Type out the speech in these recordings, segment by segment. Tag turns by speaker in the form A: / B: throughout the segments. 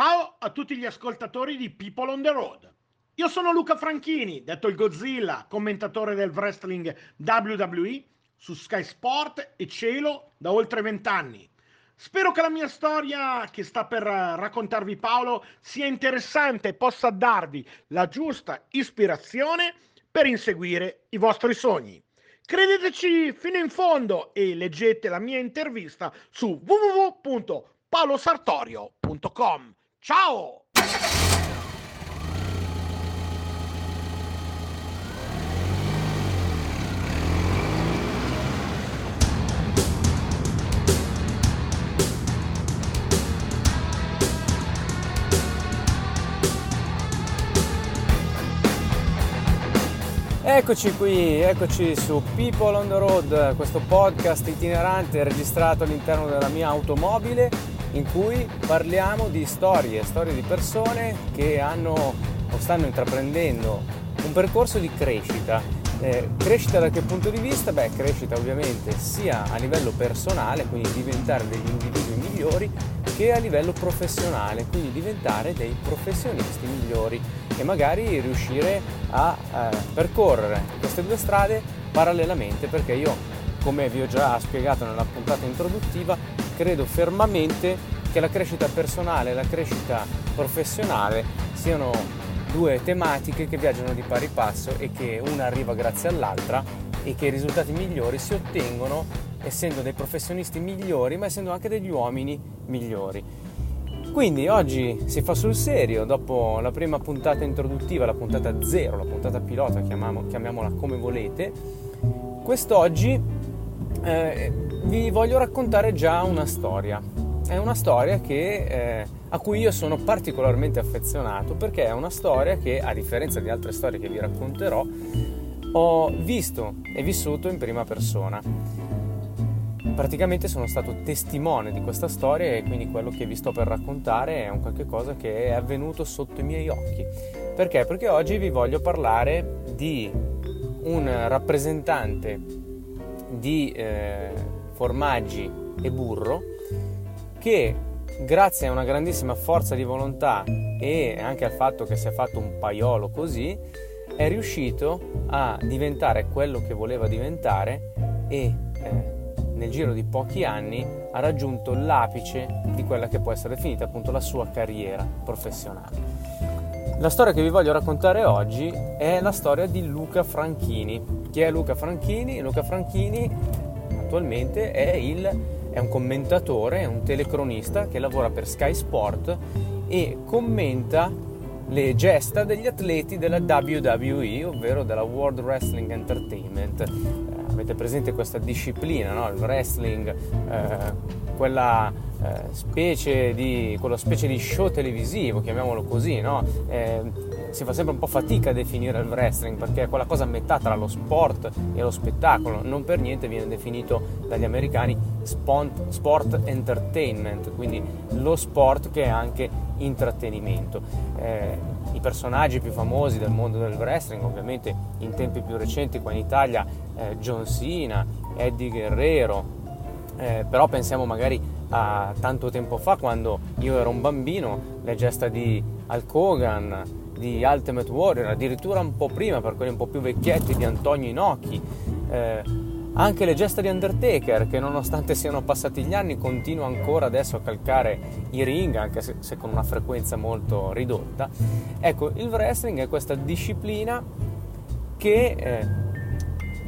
A: Ciao a tutti gli ascoltatori di People on the Road. Io sono Luca Franchini, detto il Godzilla, commentatore del wrestling WWE su Sky Sport e Cielo da oltre vent'anni. Spero che la mia storia che sta per raccontarvi Paolo sia interessante e possa darvi la giusta ispirazione per inseguire i vostri sogni. Credeteci fino in fondo e leggete la mia intervista su www.paolosartorio.com. Ciao!
B: Eccoci qui, eccoci su People on the Road, questo podcast itinerante registrato all'interno della mia automobile in cui parliamo di storie, storie di persone che hanno o stanno intraprendendo un percorso di crescita. Eh, crescita da che punto di vista? Beh, crescita ovviamente sia a livello personale, quindi diventare degli individui migliori, che a livello professionale, quindi diventare dei professionisti migliori e magari riuscire a eh, percorrere queste due strade parallelamente perché io, come vi ho già spiegato nella puntata introduttiva, credo fermamente che la crescita personale e la crescita professionale siano due tematiche che viaggiano di pari passo e che una arriva grazie all'altra e che i risultati migliori si ottengono essendo dei professionisti migliori ma essendo anche degli uomini migliori. Quindi oggi si fa sul serio, dopo la prima puntata introduttiva, la puntata zero, la puntata pilota, chiamiamo, chiamiamola come volete, quest'oggi eh, vi voglio raccontare già una storia. È una storia che, eh, a cui io sono particolarmente affezionato perché è una storia che, a differenza di altre storie che vi racconterò, ho visto e vissuto in prima persona praticamente sono stato testimone di questa storia e quindi quello che vi sto per raccontare è un qualche cosa che è avvenuto sotto i miei occhi. Perché? Perché oggi vi voglio parlare di un rappresentante di eh, formaggi e burro che grazie a una grandissima forza di volontà e anche al fatto che si è fatto un paiolo così è riuscito a diventare quello che voleva diventare e eh, nel giro di pochi anni ha raggiunto l'apice di quella che può essere definita appunto la sua carriera professionale. La storia che vi voglio raccontare oggi è la storia di Luca Franchini. Chi è Luca Franchini? Luca Franchini attualmente è, il, è un commentatore, è un telecronista che lavora per Sky Sport e commenta le gesta degli atleti della WWE, ovvero della World Wrestling Entertainment avete presente questa disciplina, no? il wrestling, eh, quella, eh, specie di, quella specie di show televisivo, chiamiamolo così, no? eh, si fa sempre un po' fatica a definire il wrestling perché è quella cosa a metà tra lo sport e lo spettacolo, non per niente viene definito dagli americani sport, sport entertainment, quindi lo sport che è anche intrattenimento. I personaggi più famosi del mondo del wrestling, ovviamente in tempi più recenti qua in Italia eh, John Cena, Eddie Guerrero, eh, però pensiamo magari a tanto tempo fa quando io ero un bambino, le gesta di Hulk Hogan, di Ultimate Warrior, addirittura un po' prima per quelli un po' più vecchietti di Antonio Inoki. Eh, anche le gesta di Undertaker, che nonostante siano passati gli anni, continua ancora adesso a calcare i ring, anche se, se con una frequenza molto ridotta. Ecco, il wrestling è questa disciplina che eh,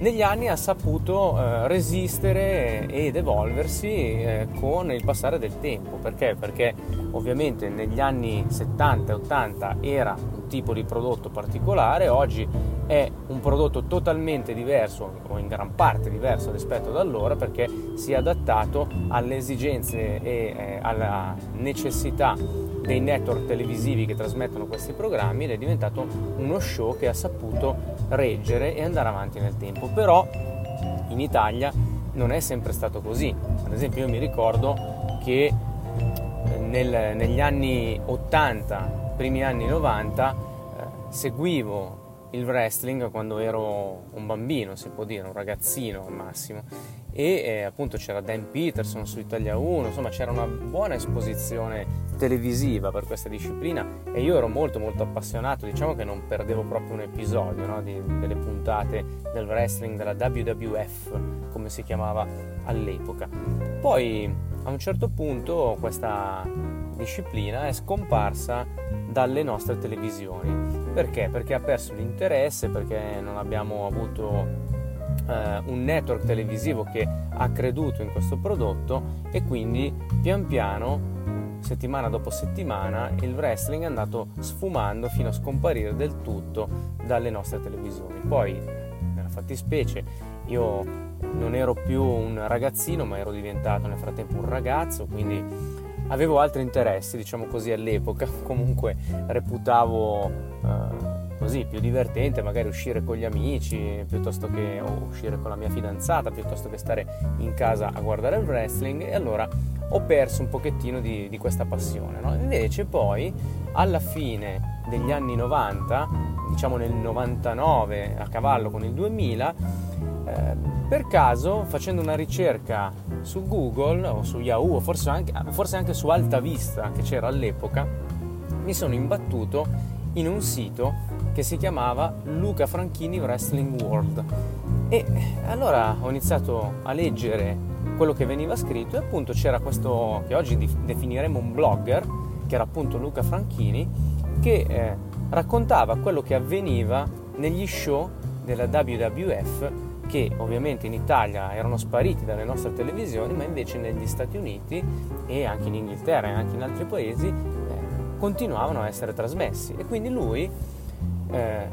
B: negli anni ha saputo eh, resistere ed evolversi eh, con il passare del tempo. Perché? Perché ovviamente negli anni 70 e 80 era un tipo di prodotto particolare, oggi è un prodotto totalmente diverso o in gran parte diverso rispetto ad allora perché si è adattato alle esigenze e eh, alla necessità dei network televisivi che trasmettono questi programmi ed è diventato uno show che ha saputo reggere e andare avanti nel tempo. Però in Italia non è sempre stato così. Ad esempio io mi ricordo che eh, nel, negli anni 80, primi anni 90, eh, seguivo il wrestling quando ero un bambino, si può dire, un ragazzino al massimo. E eh, appunto c'era Dan Peterson su Italia 1, insomma c'era una buona esposizione televisiva per questa disciplina e io ero molto molto appassionato, diciamo che non perdevo proprio un episodio no, di, delle puntate del wrestling della WWF, come si chiamava all'epoca. Poi a un certo punto questa disciplina è scomparsa dalle nostre televisioni. Perché? Perché ha perso l'interesse, perché non abbiamo avuto eh, un network televisivo che ha creduto in questo prodotto e quindi pian piano settimana dopo settimana il wrestling è andato sfumando fino a scomparire del tutto dalle nostre televisioni. Poi, nella fattispecie, io non ero più un ragazzino, ma ero diventato nel frattempo un ragazzo, quindi avevo altri interessi, diciamo così, all'epoca. Comunque reputavo eh, così più divertente magari uscire con gli amici piuttosto che o uscire con la mia fidanzata, piuttosto che stare in casa a guardare il wrestling e allora ho perso un pochettino di, di questa passione. No? Invece poi alla fine degli anni 90, diciamo nel 99 a cavallo con il 2000, eh, per caso facendo una ricerca su Google o su Yahoo forse anche, forse anche su Alta Vista che c'era all'epoca, mi sono imbattuto in un sito che si chiamava Luca Franchini Wrestling World e allora ho iniziato a leggere quello che veniva scritto e appunto c'era questo che oggi definiremo un blogger che era appunto Luca Franchini che eh, raccontava quello che avveniva negli show della WWF che ovviamente in Italia erano spariti dalle nostre televisioni, ma invece negli Stati Uniti e anche in Inghilterra e anche in altri paesi eh, continuavano a essere trasmessi. E quindi lui eh,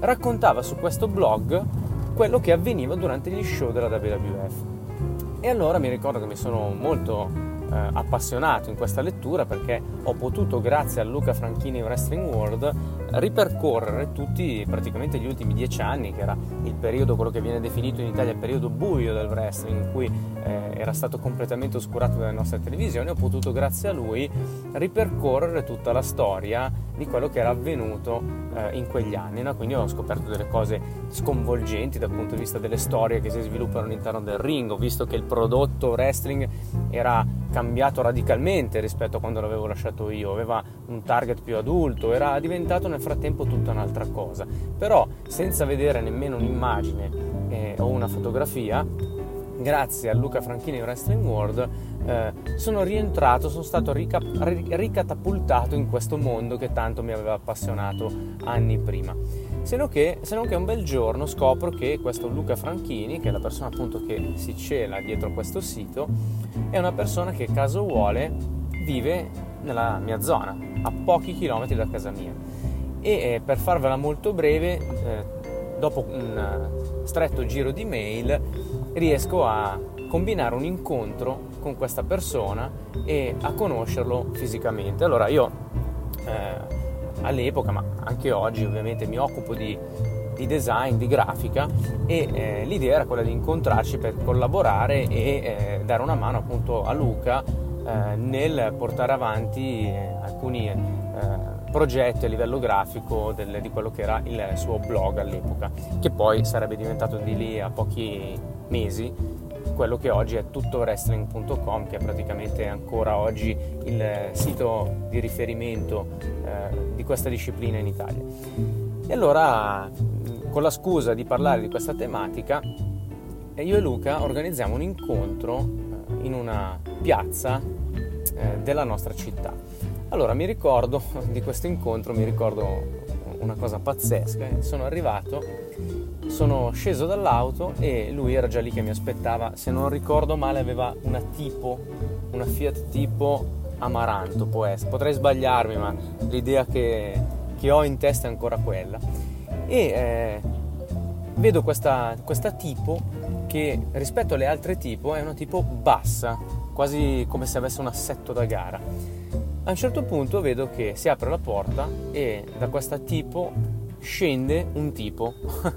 B: raccontava su questo blog quello che avveniva durante gli show della WWF. E allora mi ricordo che mi sono molto eh, appassionato in questa lettura perché ho potuto, grazie a Luca Franchini Wrestling World, ripercorrere tutti praticamente gli ultimi dieci anni, che era il periodo, quello che viene definito in Italia il periodo buio del wrestling, in cui eh, era stato completamente oscurato dalle nostre televisioni, ho potuto, grazie a lui, ripercorrere tutta la storia di quello che era avvenuto eh, in quegli anni. No? Quindi ho scoperto delle cose sconvolgenti dal punto di vista delle storie che si sviluppano all'interno del ring, ho visto che il prodotto wrestling era cambiato radicalmente rispetto a quando l'avevo lasciato io, aveva un target più adulto, era diventato nel frattempo tutta un'altra cosa. Però senza vedere nemmeno un'immagine eh, o una fotografia, grazie a Luca Franchini Wrestling World eh, sono rientrato, sono stato rica- ricatapultato in questo mondo che tanto mi aveva appassionato anni prima. Se non, che, se non che un bel giorno scopro che questo Luca Franchini, che è la persona appunto che si cela dietro questo sito, è una persona che caso vuole vive nella mia zona, a pochi chilometri da casa mia. E eh, per farvela molto breve, eh, dopo un stretto giro di mail, riesco a combinare un incontro con questa persona e a conoscerlo fisicamente. Allora io eh, all'epoca, ma anche oggi ovviamente mi occupo di, di design, di grafica e eh, l'idea era quella di incontrarci per collaborare e eh, dare una mano appunto a Luca eh, nel portare avanti eh, alcuni eh, progetti a livello grafico del, di quello che era il suo blog all'epoca, che poi sarebbe diventato di lì a pochi mesi quello che oggi è tutto che è praticamente ancora oggi il sito di riferimento eh, di questa disciplina in Italia. E allora, con la scusa di parlare di questa tematica, io e Luca organizziamo un incontro eh, in una piazza eh, della nostra città. Allora mi ricordo di questo incontro, mi ricordo una cosa pazzesca, sono arrivato sono sceso dall'auto e lui era già lì che mi aspettava. Se non ricordo male, aveva una tipo, una Fiat tipo Amaranto, può essere. Potrei sbagliarmi, ma l'idea che, che ho in testa è ancora quella. E eh, vedo questa, questa tipo che rispetto alle altre tipo è una tipo bassa, quasi come se avesse un assetto da gara. A un certo punto vedo che si apre la porta e da questa tipo scende un tipo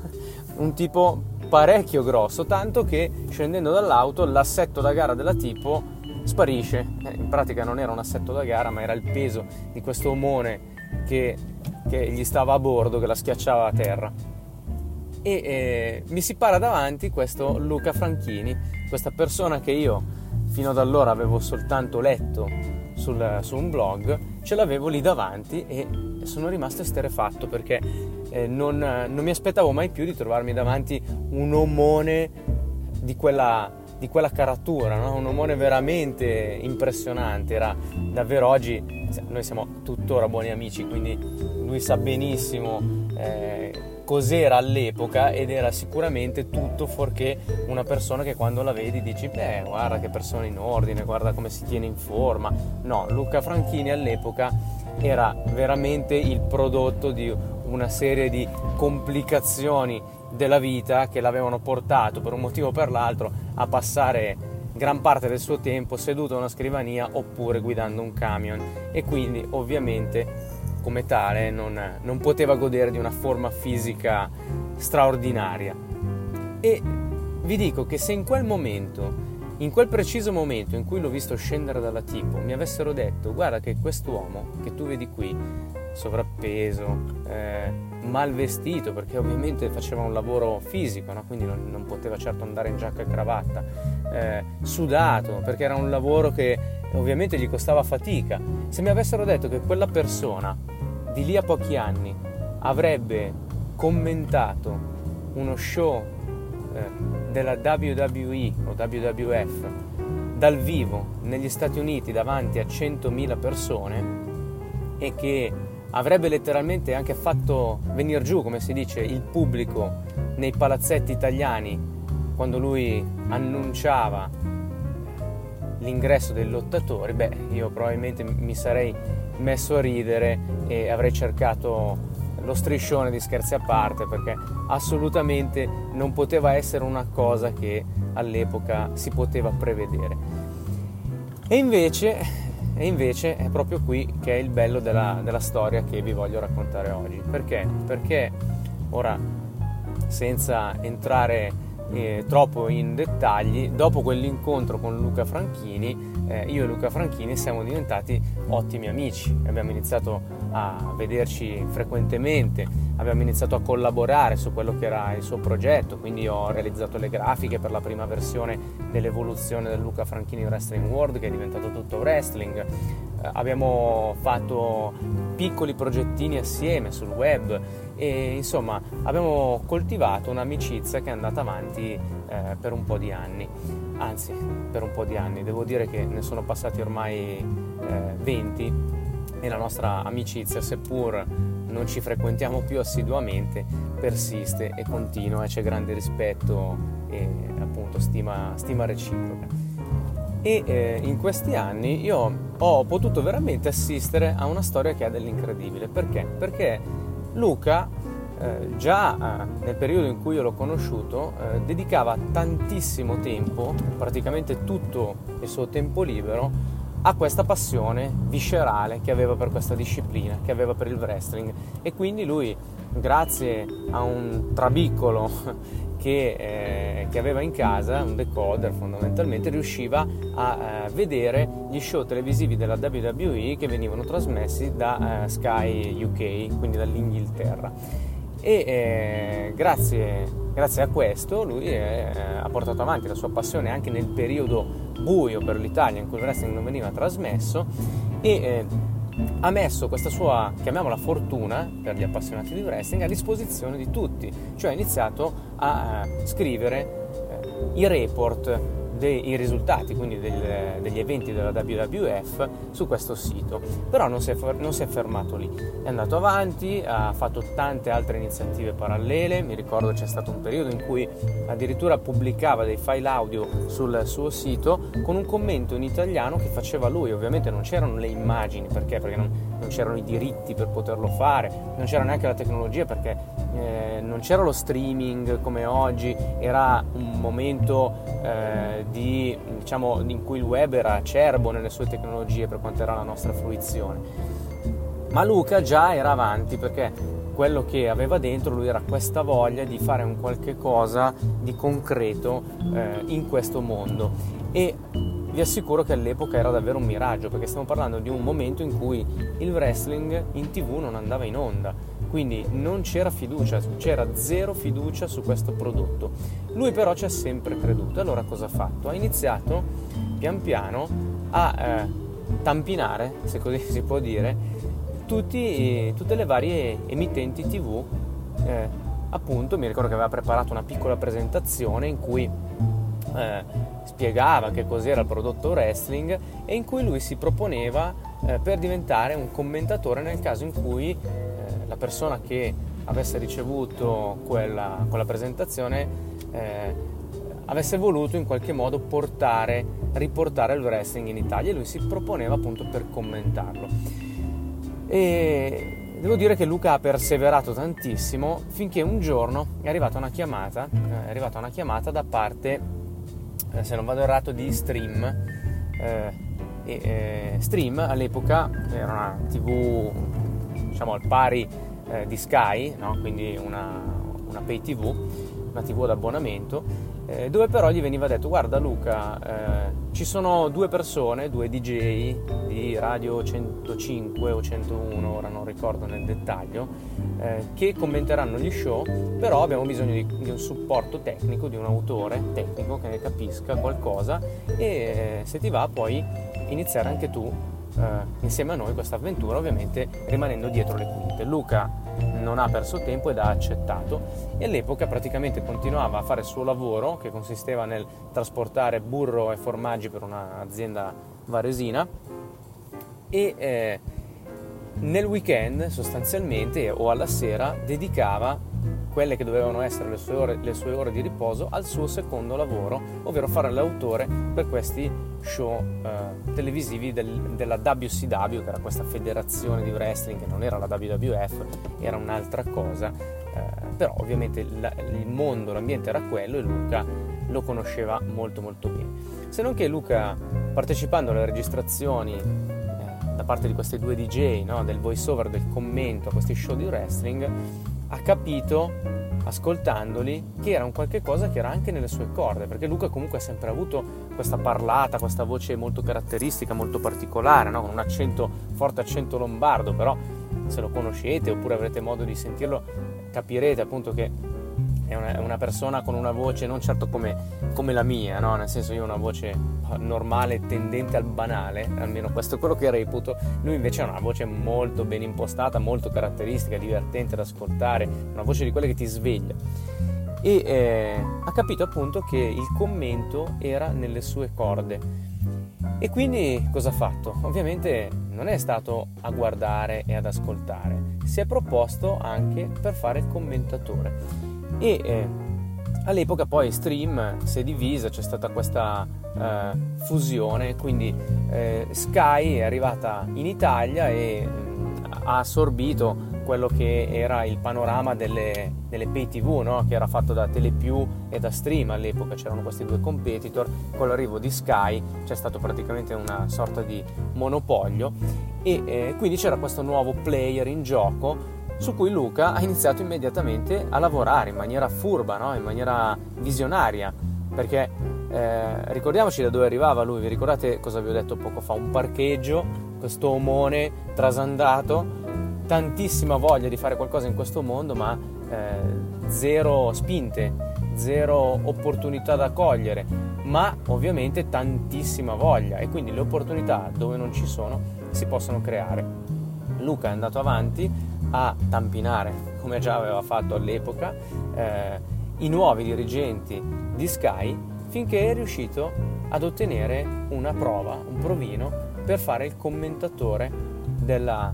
B: un tipo parecchio grosso, tanto che scendendo dall'auto l'assetto da gara della tipo sparisce. Eh, in pratica non era un assetto da gara, ma era il peso di questo omone che, che gli stava a bordo, che la schiacciava a terra. e eh, mi si para davanti questo Luca Franchini, questa persona che io fino ad allora avevo soltanto letto sul, su un blog, ce l'avevo lì davanti e sono rimasto esterefatto perché eh, non, non, mi aspettavo mai più di trovarmi davanti un omone di quella, di quella caratura, no? un omone veramente impressionante, era davvero oggi, noi siamo tuttora buoni amici, quindi lui sa benissimo eh, cos'era all'epoca ed era sicuramente tutto fuorché una persona che quando la vedi dici beh guarda che persona in ordine, guarda come si tiene in forma. No, Luca Franchini all'epoca era veramente il prodotto di una serie di complicazioni della vita che l'avevano portato per un motivo o per l'altro a passare gran parte del suo tempo seduto a una scrivania oppure guidando un camion e quindi ovviamente come tale non, non poteva godere di una forma fisica straordinaria. E vi dico che se in quel momento, in quel preciso momento in cui l'ho visto scendere dalla tipo, mi avessero detto guarda che quest'uomo che tu vedi qui, sovrappeso, eh, mal vestito, perché ovviamente faceva un lavoro fisico, no? quindi non, non, poteva certo andare in giacca e cravatta, eh, sudato, perché era un lavoro che ovviamente gli costava fatica. Se mi avessero detto che quella persona di lì a pochi anni avrebbe commentato uno show eh, della WWE o WWF dal vivo negli Stati Uniti davanti a 100.000 persone e che avrebbe letteralmente anche fatto venire giù, come si dice, il pubblico nei palazzetti italiani quando lui annunciava l'ingresso dei lottatori, beh, io probabilmente mi sarei messo a ridere e avrei cercato lo striscione di scherzi a parte perché assolutamente non poteva essere una cosa che all'epoca si poteva prevedere. E invece, e invece è proprio qui che è il bello della, della storia che vi voglio raccontare oggi. Perché? Perché ora, senza entrare eh, troppo in dettagli, dopo quell'incontro con Luca Franchini, eh, io e Luca Franchini siamo diventati ottimi amici, abbiamo iniziato a vederci frequentemente, abbiamo iniziato a collaborare su quello che era il suo progetto, quindi ho realizzato le grafiche per la prima versione dell'evoluzione del Luca Franchini Wrestling World che è diventato tutto wrestling, eh, abbiamo fatto piccoli progettini assieme sul web e insomma abbiamo coltivato un'amicizia che è andata avanti eh, per un po' di anni, anzi per un po' di anni, devo dire che ne sono passati ormai eh, 20 e la nostra amicizia, seppur non ci frequentiamo più assiduamente, persiste e continua e c'è grande rispetto e appunto stima, stima reciproca. E eh, in questi anni io ho potuto veramente assistere a una storia che ha dell'incredibile. Perché? Perché Luca, eh, già eh, nel periodo in cui io l'ho conosciuto, eh, dedicava tantissimo tempo, praticamente tutto il suo tempo libero, a questa passione viscerale che aveva per questa disciplina, che aveva per il wrestling. E quindi lui, grazie a un trabiccolo che, eh, che, aveva in casa, un decoder fondamentalmente, riusciva a eh, vedere gli show televisivi della WWE che venivano trasmessi da eh, Sky UK, quindi dall'Inghilterra. E eh, grazie, grazie, a questo lui eh, ha portato avanti la sua passione anche nel periodo buio per l'Italia in cui il wrestling non veniva trasmesso e eh, ha messo questa sua, chiamiamola fortuna, per gli appassionati di wrestling, a disposizione di tutti, cioè ha iniziato a eh, scrivere eh, i report dei risultati, quindi del, degli eventi della WWF su questo sito. Però non si, è, non si, è, fermato lì, è andato avanti, ha fatto tante altre iniziative parallele, mi ricordo c'è stato un periodo in cui addirittura pubblicava dei file audio sul suo sito con un commento in italiano che faceva lui, ovviamente non c'erano le immagini, perché? Perché non, non c'erano i diritti per poterlo fare, non c'era neanche la tecnologia perché eh, non c'era lo streaming come oggi, era un momento eh, di, diciamo, in cui il web era acerbo nelle sue tecnologie per quanto era la nostra fruizione. Ma Luca già era avanti perché quello che aveva dentro lui era questa voglia di fare un qualche cosa di concreto eh, in questo mondo e vi assicuro che all'epoca era davvero un miraggio perché stiamo parlando di un momento in cui il wrestling in tv non andava in onda quindi non c'era fiducia, c'era zero fiducia su questo prodotto. Lui però ci ha sempre creduto, allora cosa ha fatto? Ha iniziato pian piano a eh, tampinare, se così si può dire, tutti, tutte le varie emittenti tv. Eh, appunto, mi ricordo che aveva preparato una piccola presentazione in cui eh, spiegava che cos'era il prodotto wrestling e in cui lui si proponeva eh, per diventare un commentatore nel caso in cui la persona che avesse ricevuto quella, quella presentazione eh, avesse voluto in qualche modo portare, riportare il wrestling in Italia e lui si proponeva appunto per commentarlo. E devo dire che Luca ha perseverato tantissimo finché un giorno è arrivata una chiamata, eh, è arrivata una chiamata da parte, eh, se non vado errato, di Stream. Eh, Stream all'epoca era una tv diciamo al pari eh, di Sky, no? quindi una, una pay tv, una tv ad abbonamento eh, dove però gli veniva detto guarda Luca eh, ci sono due persone, due DJ di Radio 105 o 101, ora non ricordo nel dettaglio, eh, che commenteranno gli show, però abbiamo bisogno di, di, un supporto tecnico, di un autore tecnico che ne capisca qualcosa e eh, se ti va puoi iniziare anche tu eh, insieme a noi questa avventura, ovviamente rimanendo dietro le quinte. Luca non ha perso tempo ed ha accettato e all'epoca praticamente continuava a fare il suo lavoro che consisteva nel trasportare burro e formaggi per un'azienda varesina e eh, nel weekend sostanzialmente o alla sera dedicava quelle che dovevano essere le sue, ore, le sue ore di riposo al suo secondo lavoro, ovvero fare l'autore per questi show eh, televisivi del, della WCW, che era questa federazione di wrestling, che non era la WWF, era un'altra cosa, eh, però ovviamente la, il mondo, l'ambiente era quello e Luca lo conosceva molto molto bene. Se non che Luca, partecipando alle registrazioni eh, da parte di questi due DJ, no, del voice over, del commento a questi show di wrestling, ha capito, ascoltandoli, che era un qualche cosa che era anche nelle sue corde, perché Luca comunque ha sempre avuto questa parlata, questa voce molto caratteristica, molto particolare, no? con un accento, forte accento lombardo, però se lo conoscete oppure avrete modo di sentirlo capirete appunto che è una, è una persona con una voce non certo come, come la mia, no? nel senso io ho una voce normale tendente al banale, almeno questo è quello che reputo, lui invece ha una voce molto ben impostata, molto caratteristica, divertente da ascoltare, una voce di quelle che ti sveglia. E eh, ha capito appunto che il commento era nelle sue corde. E quindi cosa ha fatto? Ovviamente non è stato a guardare e ad ascoltare, si è proposto anche per fare il commentatore e eh, all'epoca poi Stream si è divisa, c'è stata questa eh, fusione, quindi eh, Sky è arrivata in Italia e mh, ha assorbito quello che era il panorama delle, delle pay tv no? che era fatto da Telepiù e da Stream. All'epoca c'erano questi due competitor. Con l'arrivo di Sky c'è stato praticamente una sorta di monopolio. E eh, quindi c'era questo nuovo player in gioco su cui Luca ha iniziato immediatamente a lavorare in maniera furba, no? in maniera visionaria, perché eh, ricordiamoci da dove arrivava lui, vi ricordate cosa vi ho detto poco fa? Un parcheggio, questo omone trasandato, tantissima voglia di fare qualcosa in questo mondo, ma eh, zero spinte, zero opportunità da cogliere, ma ovviamente tantissima voglia e quindi le opportunità dove non ci sono si possono creare. Luca è andato avanti, a tampinare, come già aveva fatto all'epoca, eh, i nuovi dirigenti di Sky finché è riuscito ad ottenere una prova, un provino per fare il commentatore della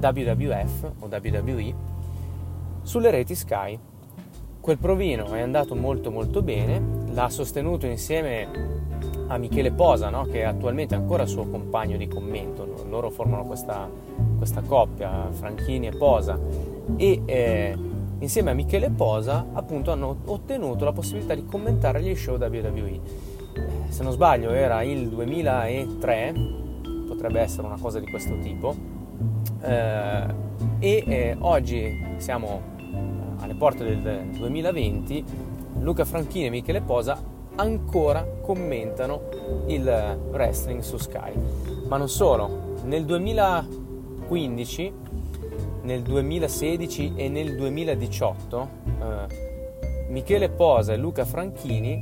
B: WWF o WWE sulle reti Sky. Quel provino è andato molto molto bene, l'ha sostenuto insieme a Michele Posa, no? che attualmente è ancora suo compagno di commento, loro formano questa, questa coppia, Franchini e Posa, e eh, insieme a Michele Posa appunto hanno ottenuto la possibilità di commentare gli show WWE. Eh, se non sbaglio era il 2003, potrebbe essere una cosa di questo tipo, eh, e eh, oggi siamo alle porte del 2020, Luca Franchini e Michele Posa ancora commentano il wrestling su Sky. Ma non solo, nel 2015, nel 2016 e nel 2018 eh, Michele Posa e Luca Franchini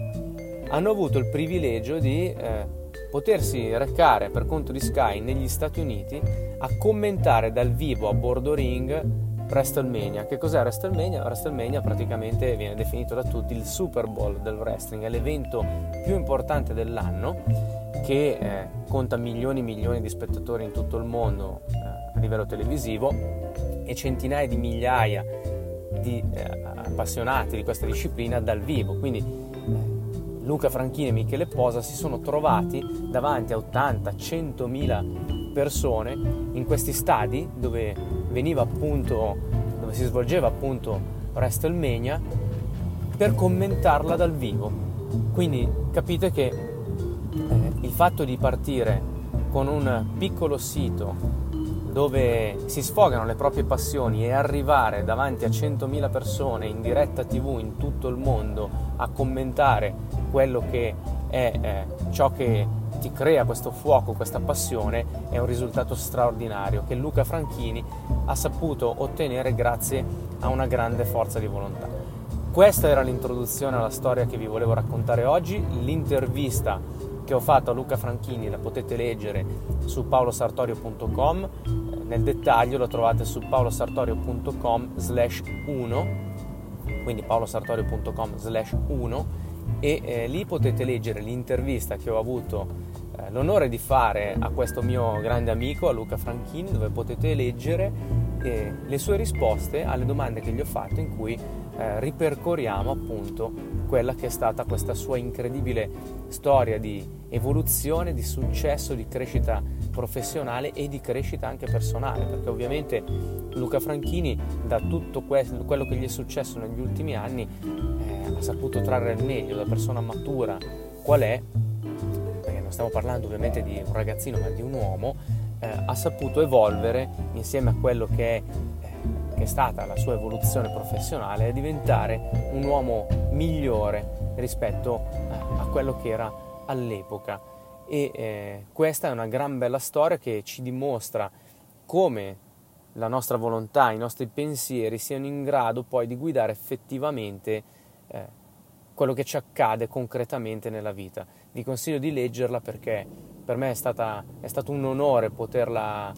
B: hanno avuto il privilegio di eh, potersi recare per conto di Sky negli Stati Uniti a commentare dal vivo a bordo ring WrestleMania. Che cos'è WrestleMania? WrestleMania praticamente viene definito da tutti il Super Bowl del wrestling, è l'evento più importante dell'anno che eh, conta milioni e milioni di spettatori in tutto il mondo eh, a livello televisivo e centinaia di migliaia di eh, appassionati di questa disciplina dal vivo. Quindi Luca Franchini e Michele Posa si sono trovati davanti a 80-100 persone in questi stadi dove veniva appunto dove si svolgeva appunto WrestleMania per commentarla dal vivo. Quindi capite che eh, il fatto di partire con un piccolo sito dove si sfogano le proprie passioni e arrivare davanti a 100.000 persone in diretta tv in tutto il mondo a commentare quello che è eh, ciò che ti crea questo fuoco, questa passione, è un risultato straordinario che Luca Franchini ha saputo ottenere grazie a una grande forza di volontà. Questa era l'introduzione alla storia che vi volevo raccontare oggi, l'intervista che ho fatto a Luca Franchini la potete leggere su paolosartorio.com, nel dettaglio lo trovate su paolosartorio.com slash 1, quindi paolosartorio.com slash 1 e eh, lì potete leggere l'intervista che ho avuto eh, l'onore di fare a questo mio grande amico, a Luca Franchini, dove potete leggere eh, le sue risposte alle domande che gli ho fatto in cui eh, ripercorriamo appunto quella che è stata questa sua incredibile storia di evoluzione, di successo, di crescita professionale e di crescita anche personale, perché ovviamente Luca Franchini da tutto quello che gli è successo negli ultimi anni eh, ha saputo trarre il meglio da persona matura qual è, perché non stiamo parlando ovviamente di un ragazzino ma di un uomo, eh, ha saputo evolvere insieme a quello che è che è stata la sua evoluzione professionale, è diventare un uomo migliore rispetto eh, a quello che era all'epoca. E eh, questa è una gran bella storia che ci dimostra come la nostra volontà, i nostri pensieri siano in grado poi di guidare effettivamente eh, quello che ci accade concretamente nella vita. Vi consiglio di leggerla perché per me è, stata, è stato un onore poterla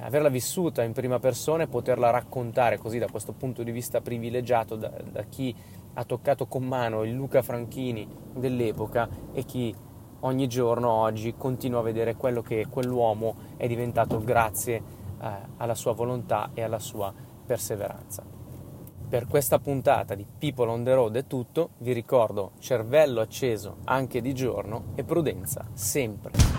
B: averla vissuta in prima persona e poterla raccontare così da questo punto di vista privilegiato da, da chi ha toccato con mano il Luca Franchini dell'epoca e chi ogni giorno oggi continua a vedere quello che quell'uomo è diventato grazie eh, alla sua volontà e alla sua perseveranza. Per questa puntata di People on the Road è tutto, vi ricordo cervello acceso anche di giorno e prudenza sempre.